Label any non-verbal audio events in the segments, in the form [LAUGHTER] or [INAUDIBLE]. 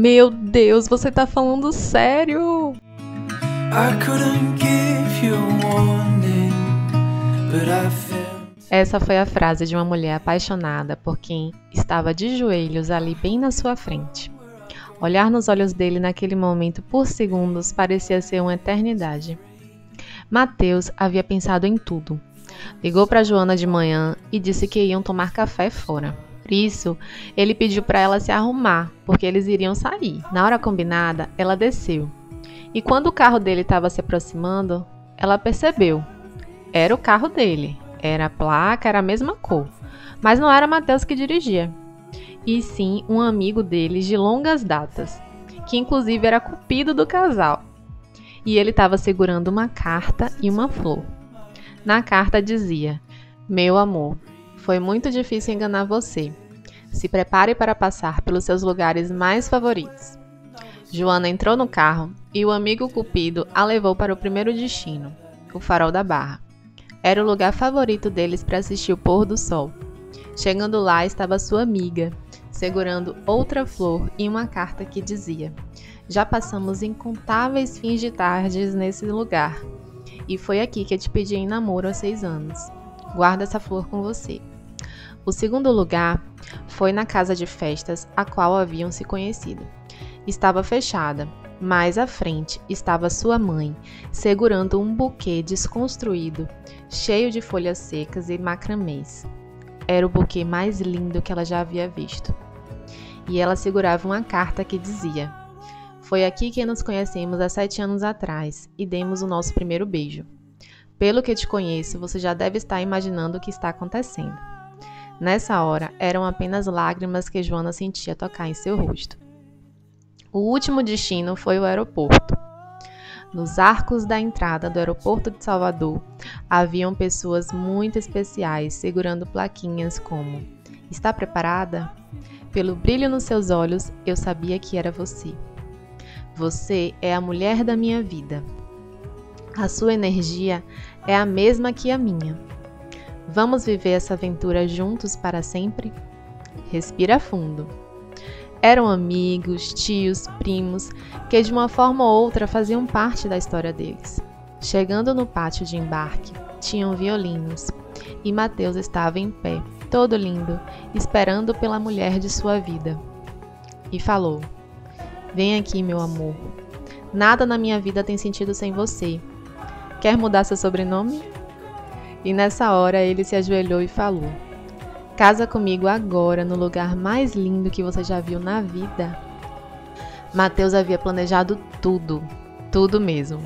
Meu Deus, você tá falando sério? Essa foi a frase de uma mulher apaixonada por quem estava de joelhos ali bem na sua frente. Olhar nos olhos dele naquele momento por segundos parecia ser uma eternidade. Mateus havia pensado em tudo. Ligou para Joana de manhã e disse que iam tomar café fora. Por isso, ele pediu para ela se arrumar, porque eles iriam sair. Na hora combinada, ela desceu. E quando o carro dele estava se aproximando, ela percebeu. Era o carro dele. Era a placa, era a mesma cor. Mas não era Mateus que dirigia e sim um amigo deles de longas datas, que inclusive era cupido do casal. E ele estava segurando uma carta e uma flor. Na carta dizia: Meu amor, foi muito difícil enganar você. Se prepare para passar pelos seus lugares mais favoritos. Joana entrou no carro e o amigo Cupido a levou para o primeiro destino, o Farol da Barra. Era o lugar favorito deles para assistir o pôr do sol. Chegando lá estava sua amiga, segurando outra flor e uma carta que dizia: Já passamos incontáveis fins de tardes nesse lugar, e foi aqui que eu te pedi em namoro há seis anos. Guarda essa flor com você. O segundo lugar foi na casa de festas a qual haviam se conhecido. Estava fechada, mais à frente estava sua mãe, segurando um buquê desconstruído, cheio de folhas secas e macramês. Era o buquê mais lindo que ela já havia visto e ela segurava uma carta que dizia: Foi aqui que nos conhecemos há sete anos atrás e demos o nosso primeiro beijo. Pelo que te conheço, você já deve estar imaginando o que está acontecendo. Nessa hora, eram apenas lágrimas que Joana sentia tocar em seu rosto. O último destino foi o aeroporto. Nos arcos da entrada do aeroporto de Salvador, haviam pessoas muito especiais segurando plaquinhas como: Está preparada? Pelo brilho nos seus olhos, eu sabia que era você. Você é a mulher da minha vida. A sua energia é a mesma que a minha. Vamos viver essa aventura juntos para sempre? Respira fundo. Eram amigos, tios, primos, que de uma forma ou outra faziam parte da história deles. Chegando no pátio de embarque, tinham violinos e Mateus estava em pé, todo lindo, esperando pela mulher de sua vida. E falou: Vem aqui, meu amor. Nada na minha vida tem sentido sem você. Quer mudar seu sobrenome? E nessa hora ele se ajoelhou e falou: Casa comigo agora no lugar mais lindo que você já viu na vida. Mateus havia planejado tudo, tudo mesmo.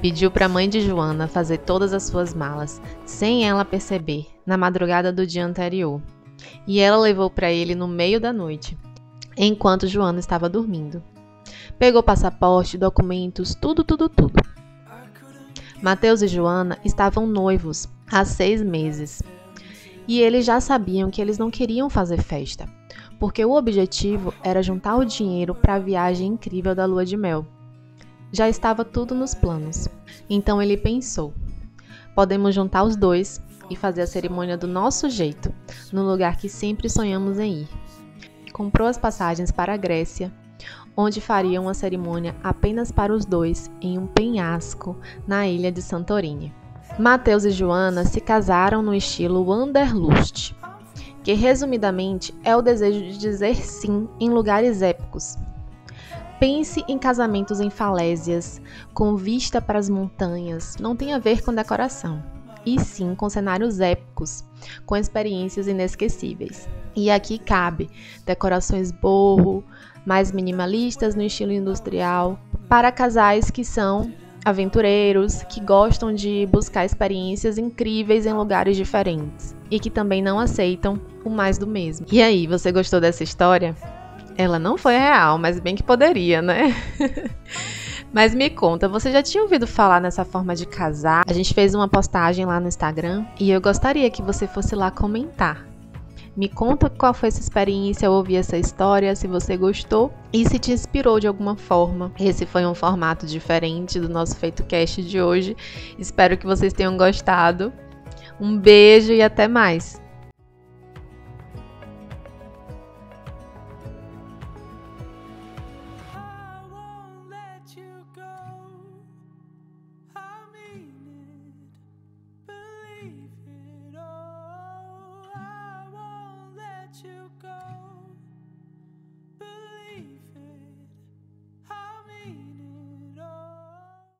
Pediu para a mãe de Joana fazer todas as suas malas, sem ela perceber, na madrugada do dia anterior. E ela levou para ele no meio da noite, enquanto Joana estava dormindo. Pegou passaporte, documentos, tudo, tudo, tudo. Mateus e Joana estavam noivos há seis meses. E eles já sabiam que eles não queriam fazer festa, porque o objetivo era juntar o dinheiro para a viagem incrível da lua de mel. Já estava tudo nos planos. Então ele pensou: podemos juntar os dois e fazer a cerimônia do nosso jeito, no lugar que sempre sonhamos em ir. Comprou as passagens para a Grécia, onde fariam a cerimônia apenas para os dois em um penhasco na ilha de Santorini. Mateus e Joana se casaram no estilo Wanderlust, que resumidamente é o desejo de dizer sim em lugares épicos, Pense em casamentos em falésias, com vista para as montanhas, não tem a ver com decoração, e sim com cenários épicos, com experiências inesquecíveis. E aqui cabe decorações borro, mais minimalistas no estilo industrial, para casais que são aventureiros, que gostam de buscar experiências incríveis em lugares diferentes e que também não aceitam o mais do mesmo. E aí, você gostou dessa história? Ela não foi real, mas bem que poderia, né? [LAUGHS] Mas me conta, você já tinha ouvido falar nessa forma de casar? A gente fez uma postagem lá no Instagram e eu gostaria que você fosse lá comentar. Me conta qual foi essa experiência ouvir essa história, se você gostou e se te inspirou de alguma forma. Esse foi um formato diferente do nosso Feito Cast de hoje. Espero que vocês tenham gostado. Um beijo e até mais!